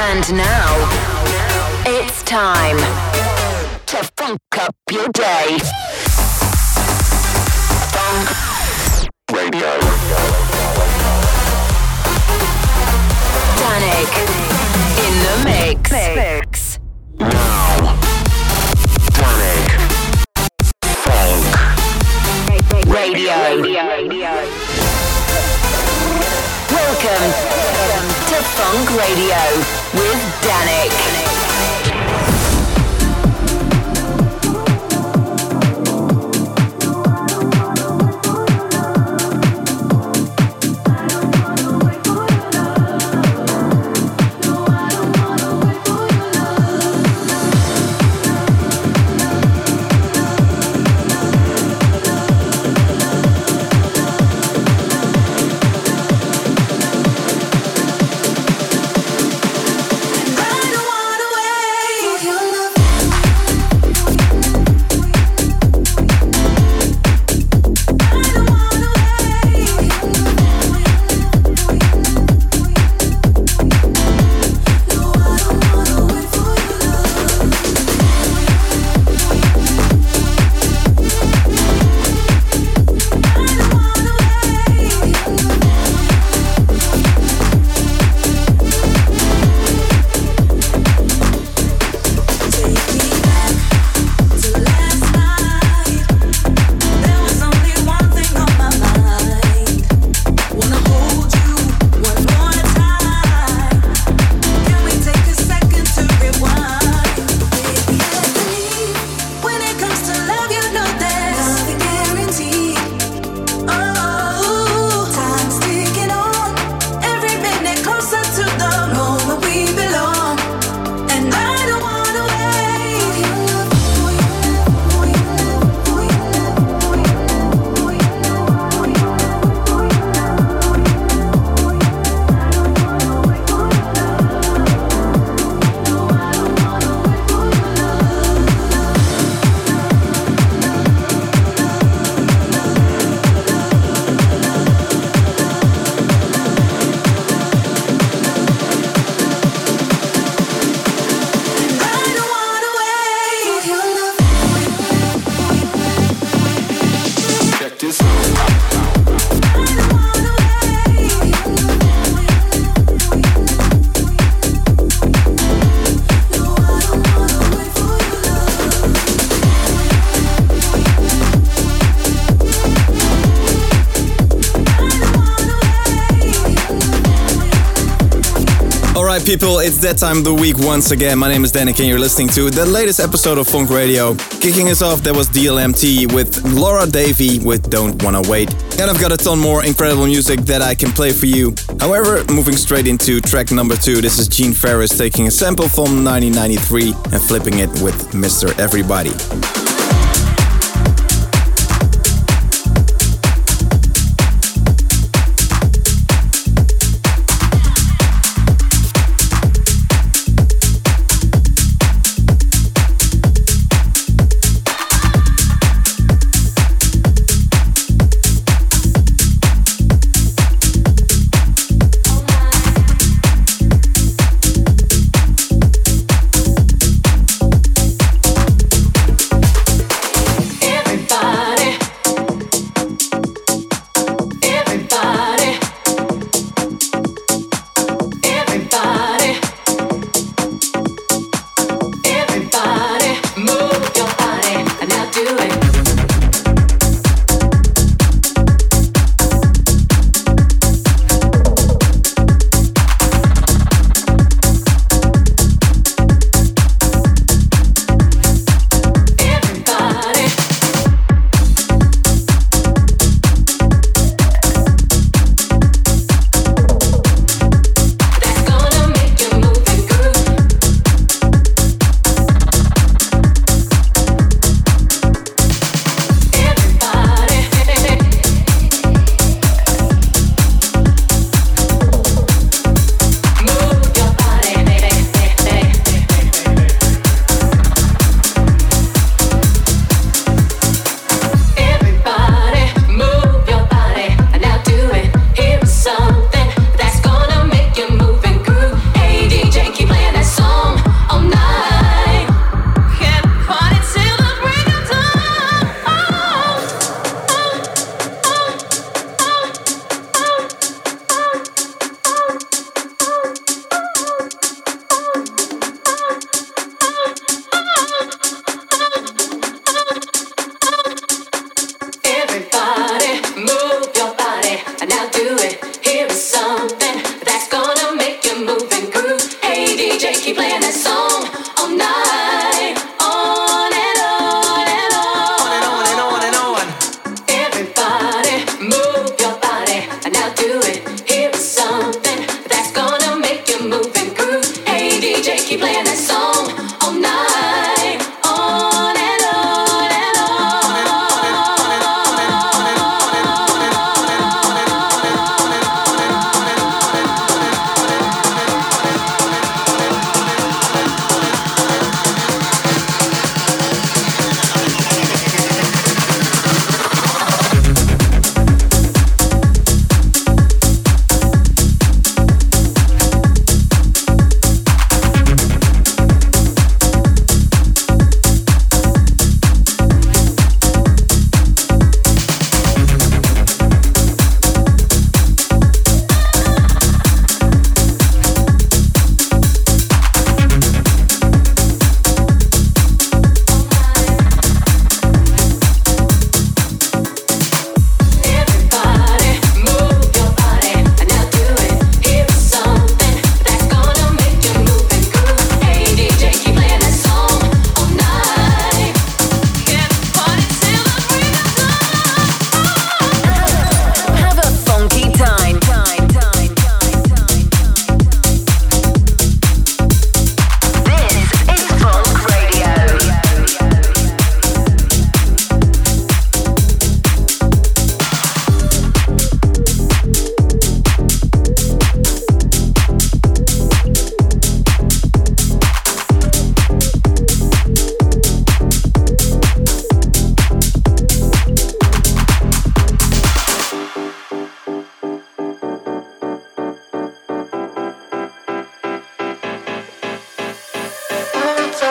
And now, it's time to funk up your day. Funk Radio. Dannic in the mix. mix. Now, Dannic. Funk Radio. Welcome to Funk Radio with Dannic. People, it's that time of the week once again. My name is Dannic and you're listening to the latest episode of Funk Radio. Kicking us off, there was DLMT with Laura Davie with Don't Wanna Wait. And I've got a ton more incredible music that I can play for you. However, moving straight into track number two, this is Gene Farris taking a sample from 1993 and flipping it with Mr. Everybody.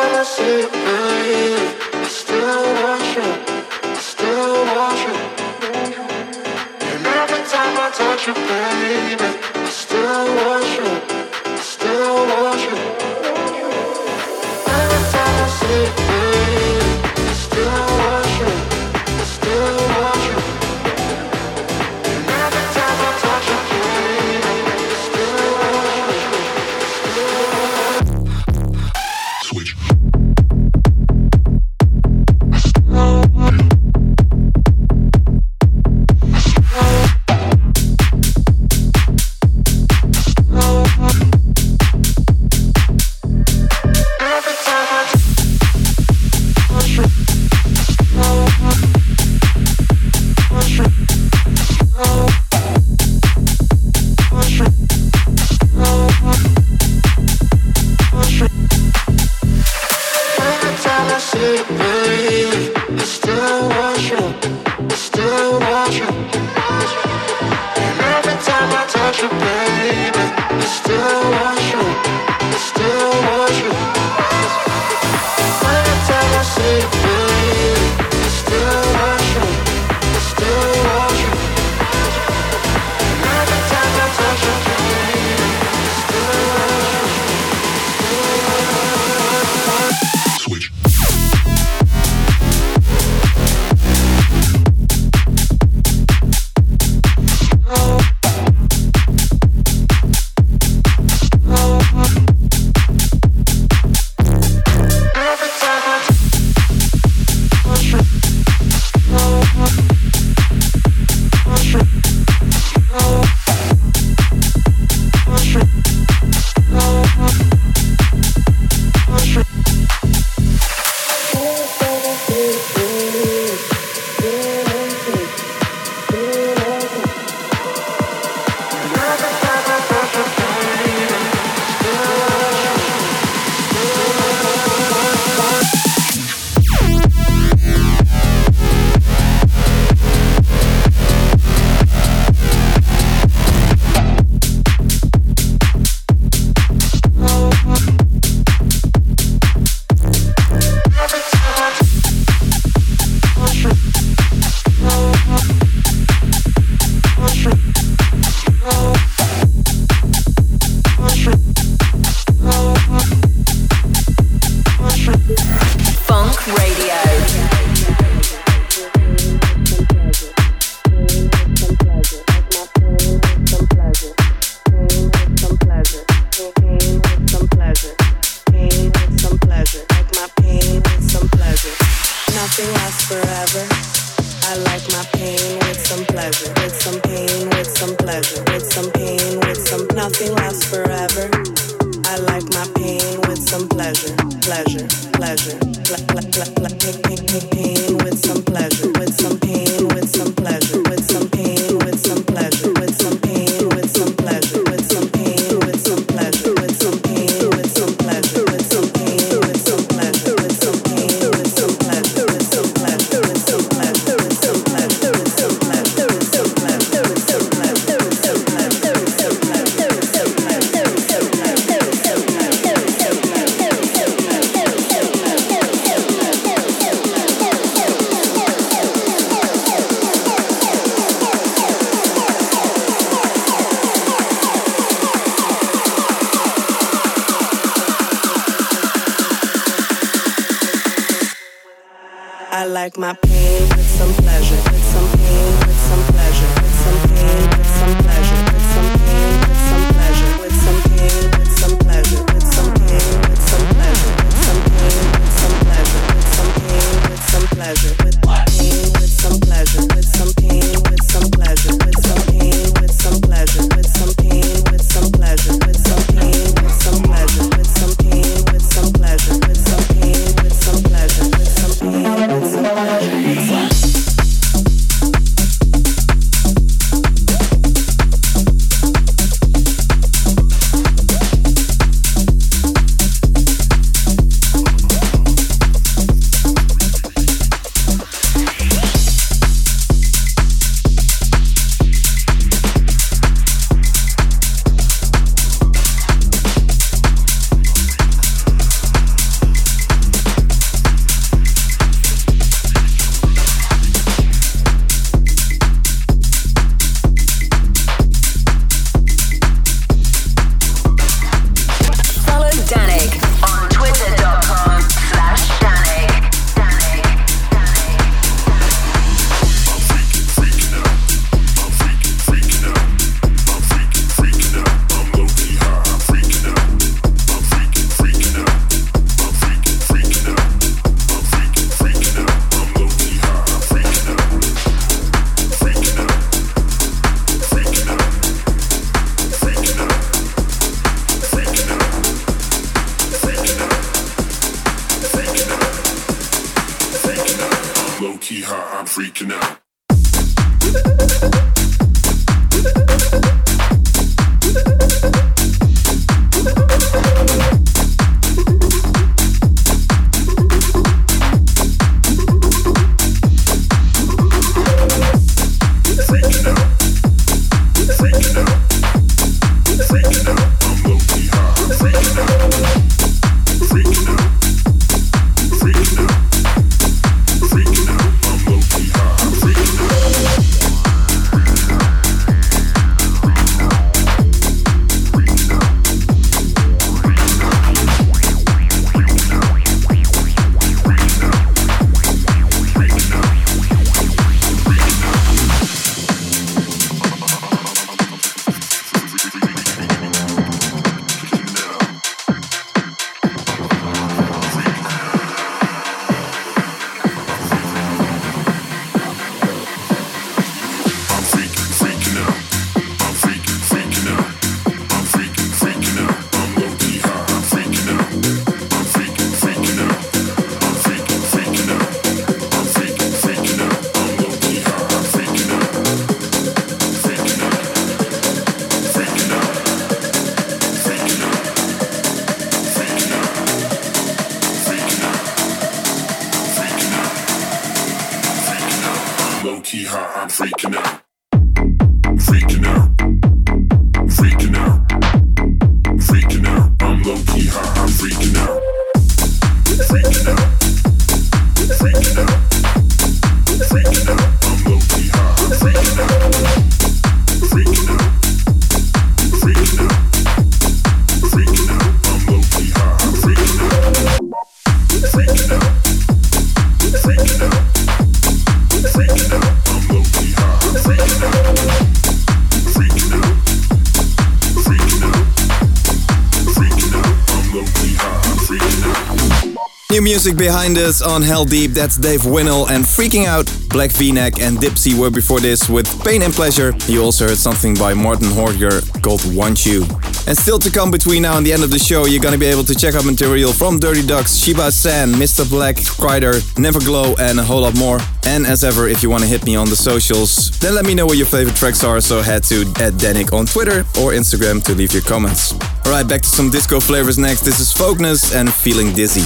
I see my I'm freaking out. Freaking out. Freaking out. Freaking out. Music behind us on Heldeep, that's Dave Winnel and Freaking Out. Black V-Neck and Dipsy were before this with Pain and Pleasure. You also heard something by Martin Horger called Want You. And still to come between now and the end of the show, you're gonna be able to check out material from Dirty Ducks, Shiba San, Mr. Black, Kryder, Neverglow, and a whole lot more. And as ever, if you want to hit me on the socials, then let me know what your favorite tracks are. So head to at on Twitter or Instagram to leave your comments. Alright, back to some disco flavors next. This is Folkness and Feeling Dizzy.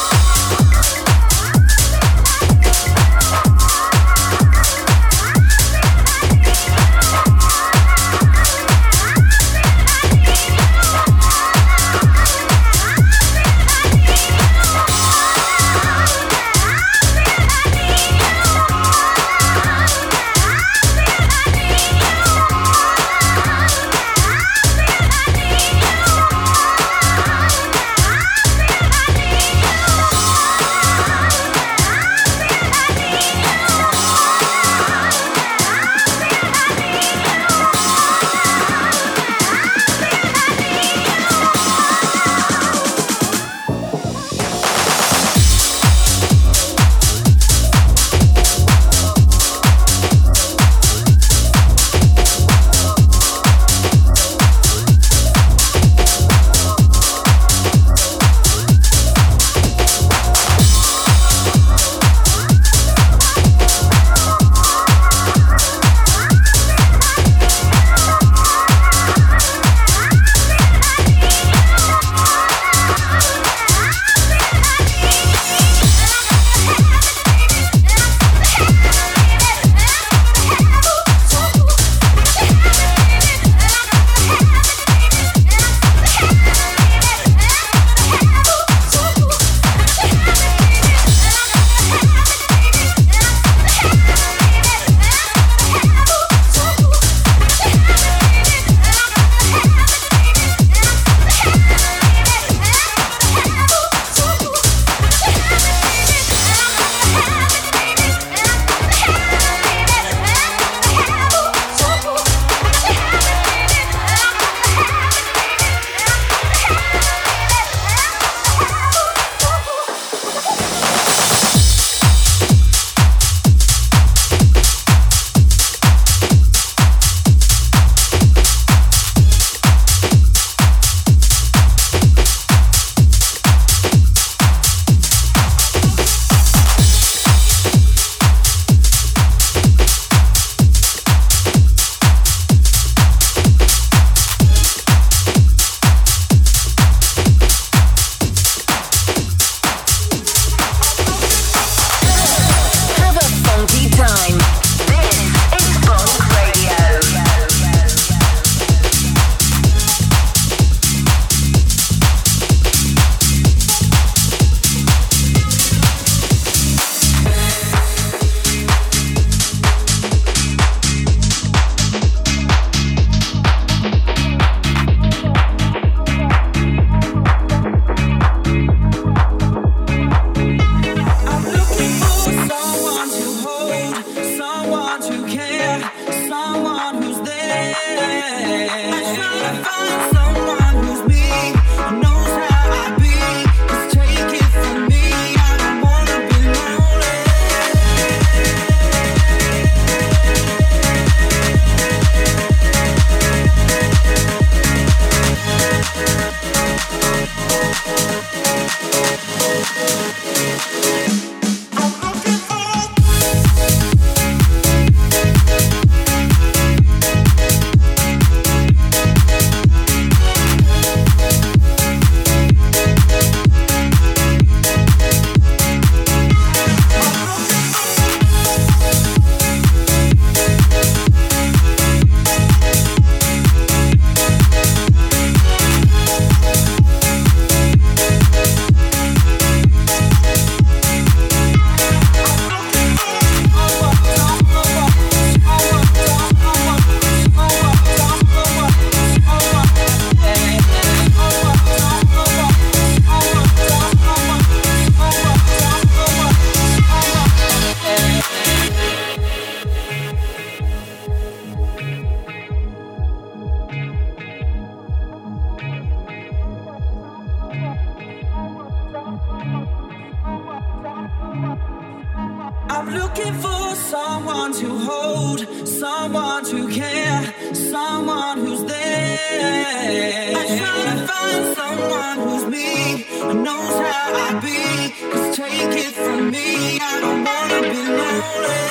to care, someone who's there. I try to find someone who's me and knows how I be. Cause take it from me, I don't wanna be lonely.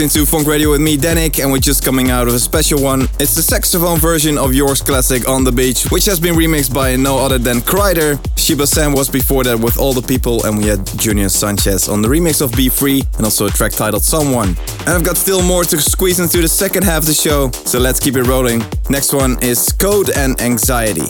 Locked into Funk Radio with me, Dannic, and we're just coming out of a special one. It's the saxophone version of York's classic On the Beach, which has been remixed by no other than Kryder. Shiba San was before that with All the People, and we had Junior Sanchez on the remix of Be Free, and also a track titled Someone. And I've got still more to squeeze into the second half of the show, so let's keep it rolling. Next one is Code and Anxiety.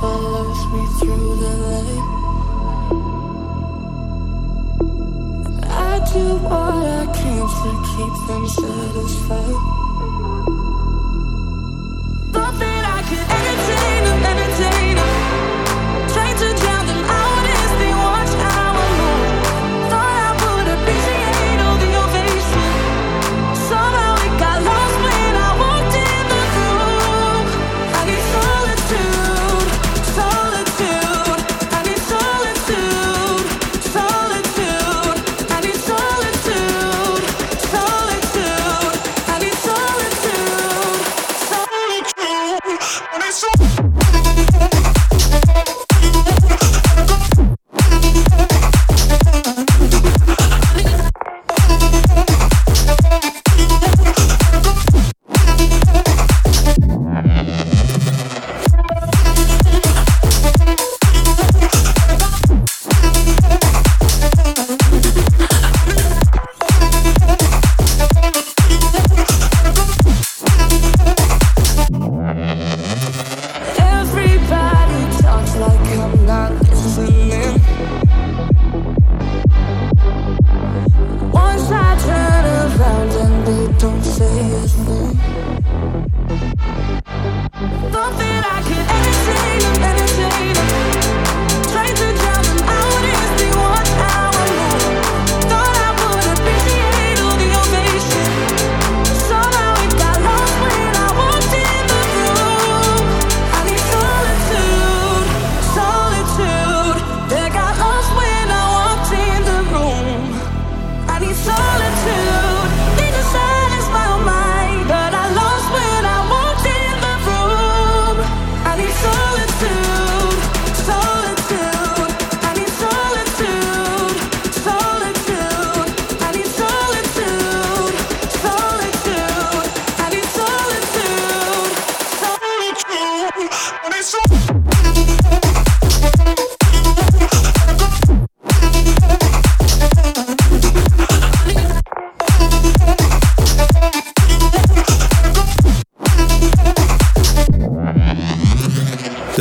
follows me through the night. I do what I can to keep them satisfied.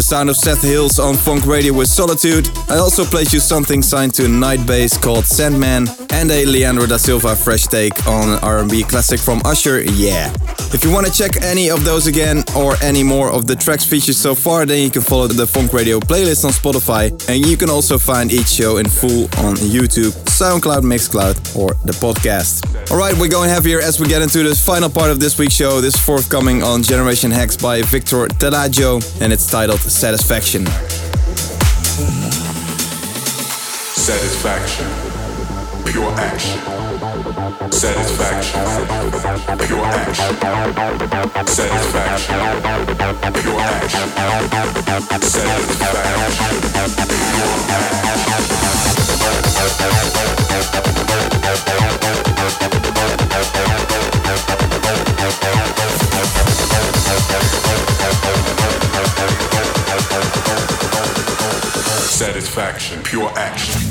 Sound of Seth Hills on Funk Radio with Solitude. I also played you something signed to Nightbase called Sandman and a Leandro da Silva fresh take on R&B classic from Usher, Yeah. If you want to check any of those again or any more of the tracks featured so far, then you can follow the Funk Radio playlist on Spotify and you can also find each show in full on YouTube, SoundCloud, Mixcloud or the podcast. Alright, we're going heavier as we get into the final part of this week's show. This forthcoming on Generation Hex by Victor Taraggio and it's titled Satisfaction. Satisfaction pure action. Satisfaction, pure action. Satisfaction, pure action. Satisfaction, pure action.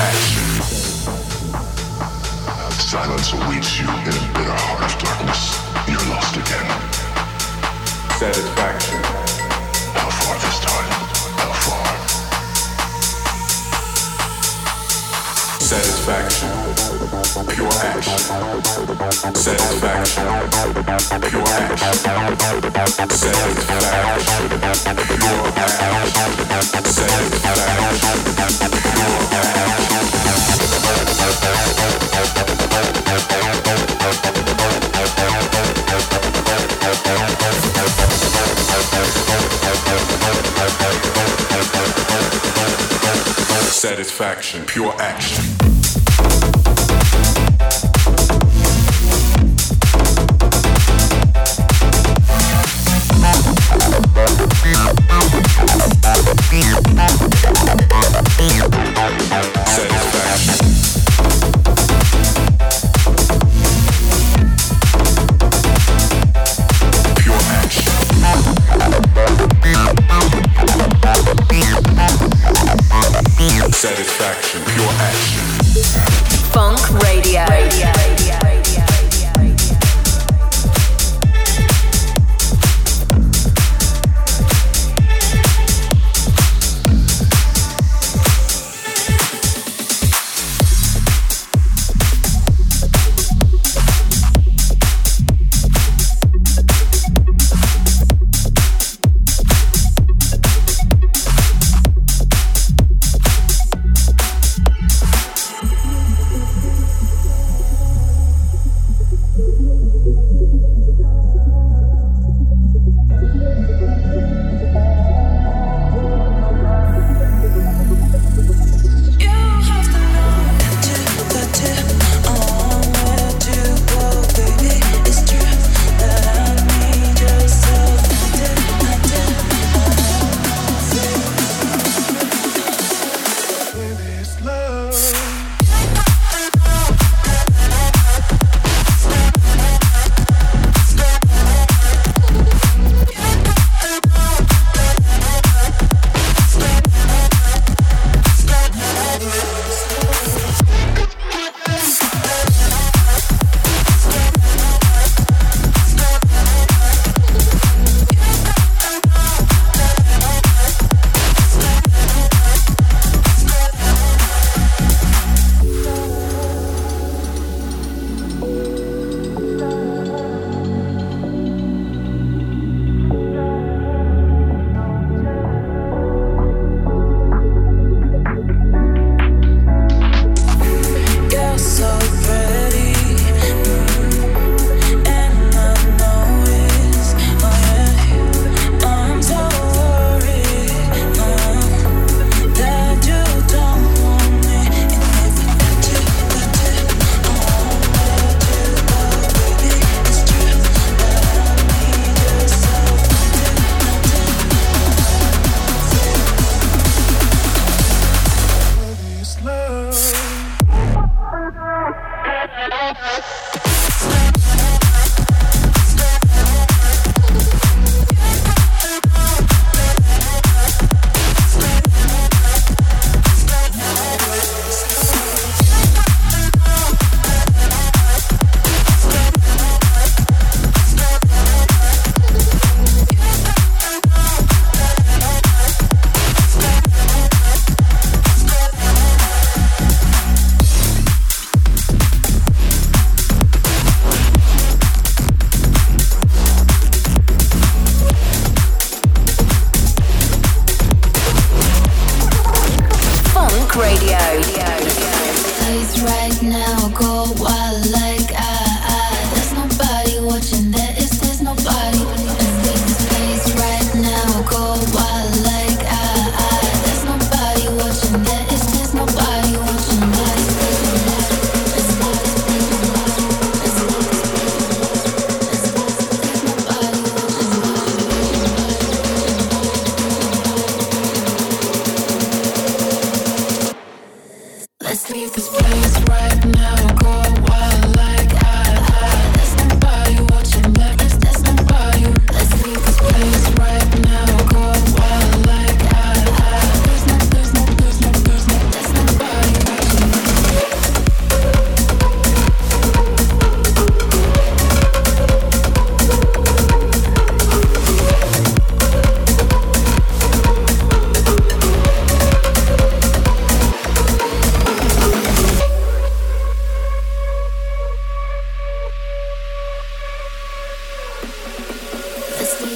Action. Satisfaction, pure action.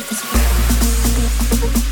take us.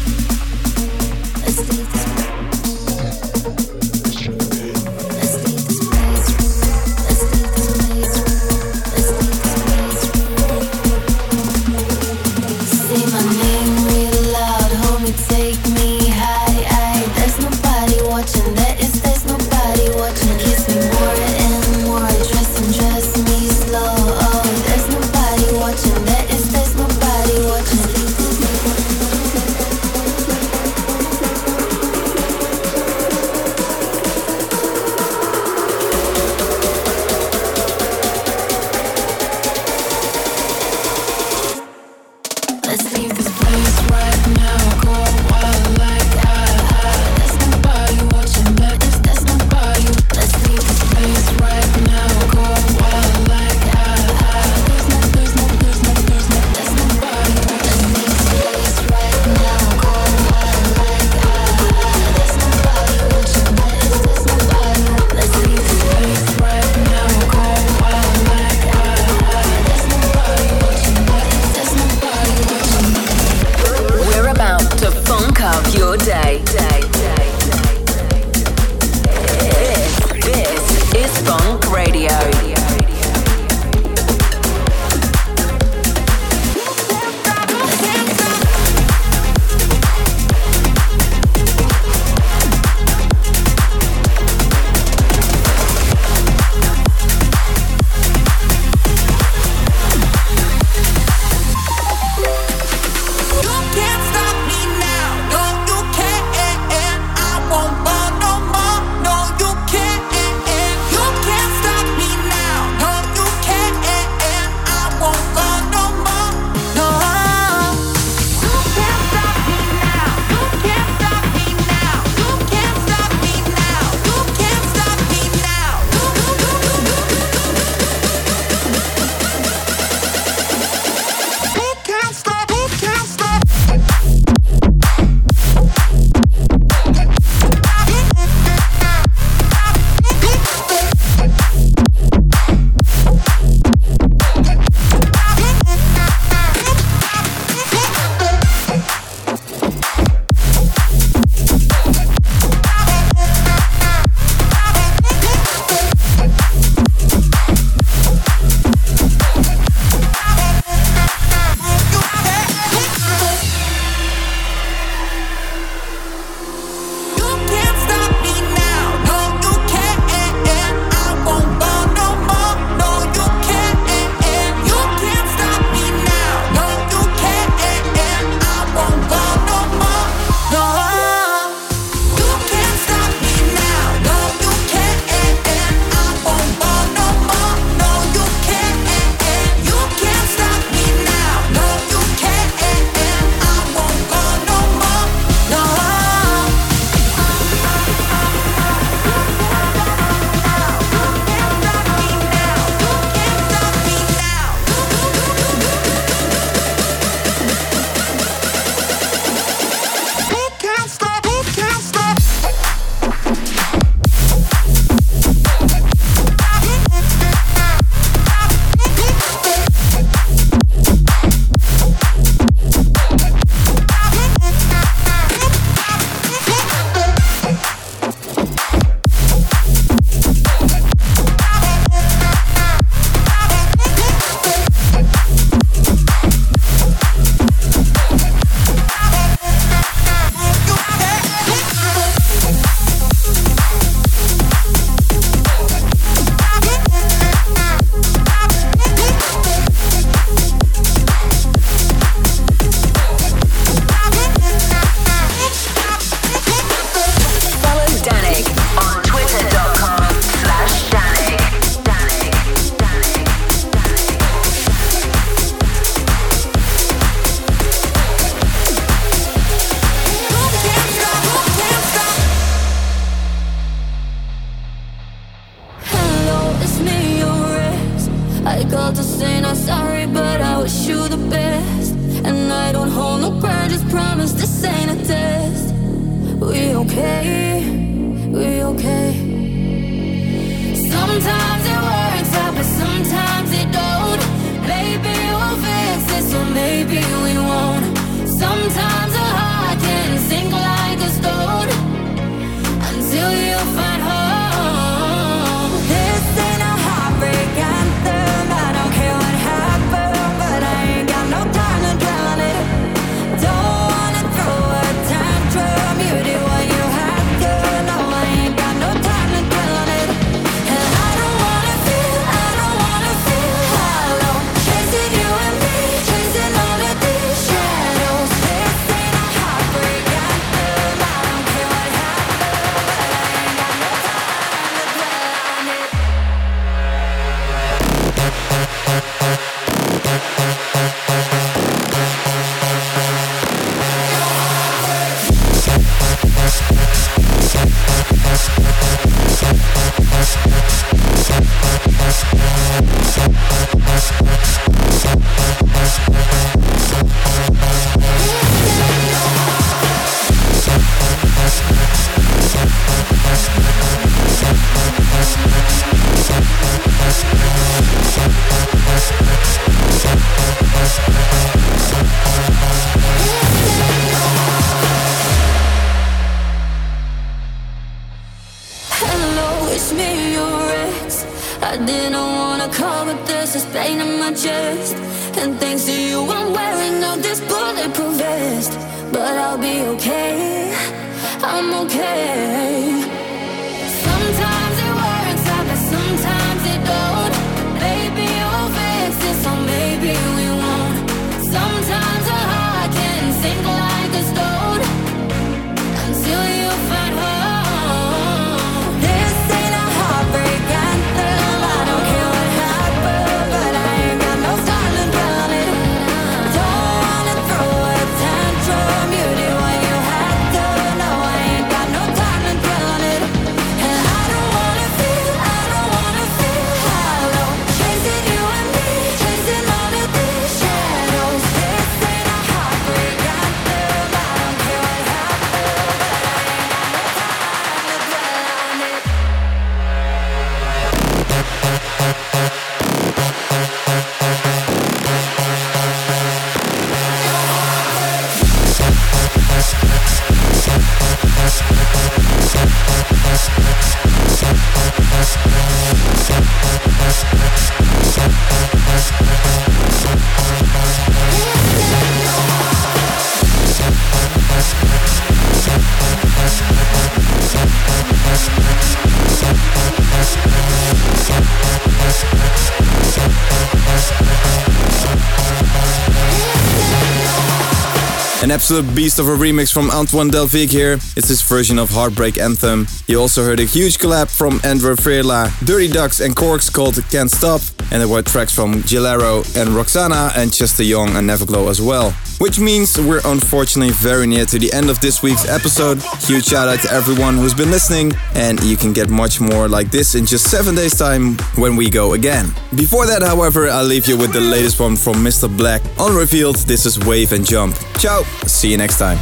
Absolute beast of a remix from Antoine Delvig here. It's his version of Heartbreak Anthem. You also heard a huge collab from Andrew Frela, Dirty Ducks and Corks called Can't Stop. And there were tracks from Gilero and Roxana and Chester Young and Neverglow as well. Which means we're unfortunately very near to the end of this week's episode. Huge shout out to everyone who's been listening, and you can get much more like this in just seven days' time when we go again. Before that, however, I'll leave you with the latest one from Mr. Black. Unrevealed, this is Wave and Jump. Ciao, see you next time.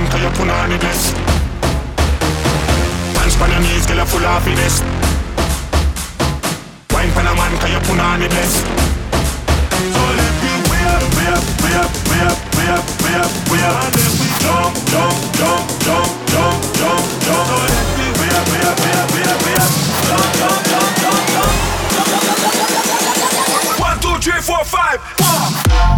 Dance when your knees till you're full of. Wine when a man till you put on the best. Dance when your knees till you're full of happiness. Wine when a man till you put on the best. So let me way up, way up, way up, way up, way up, way up, way up. And then we jump, jump, jump, jump, jump, jump, jump. So let me way up, way up, way up, way up, way up. Jump, jump, jump, jump, jump. One, two, three, four, five. One.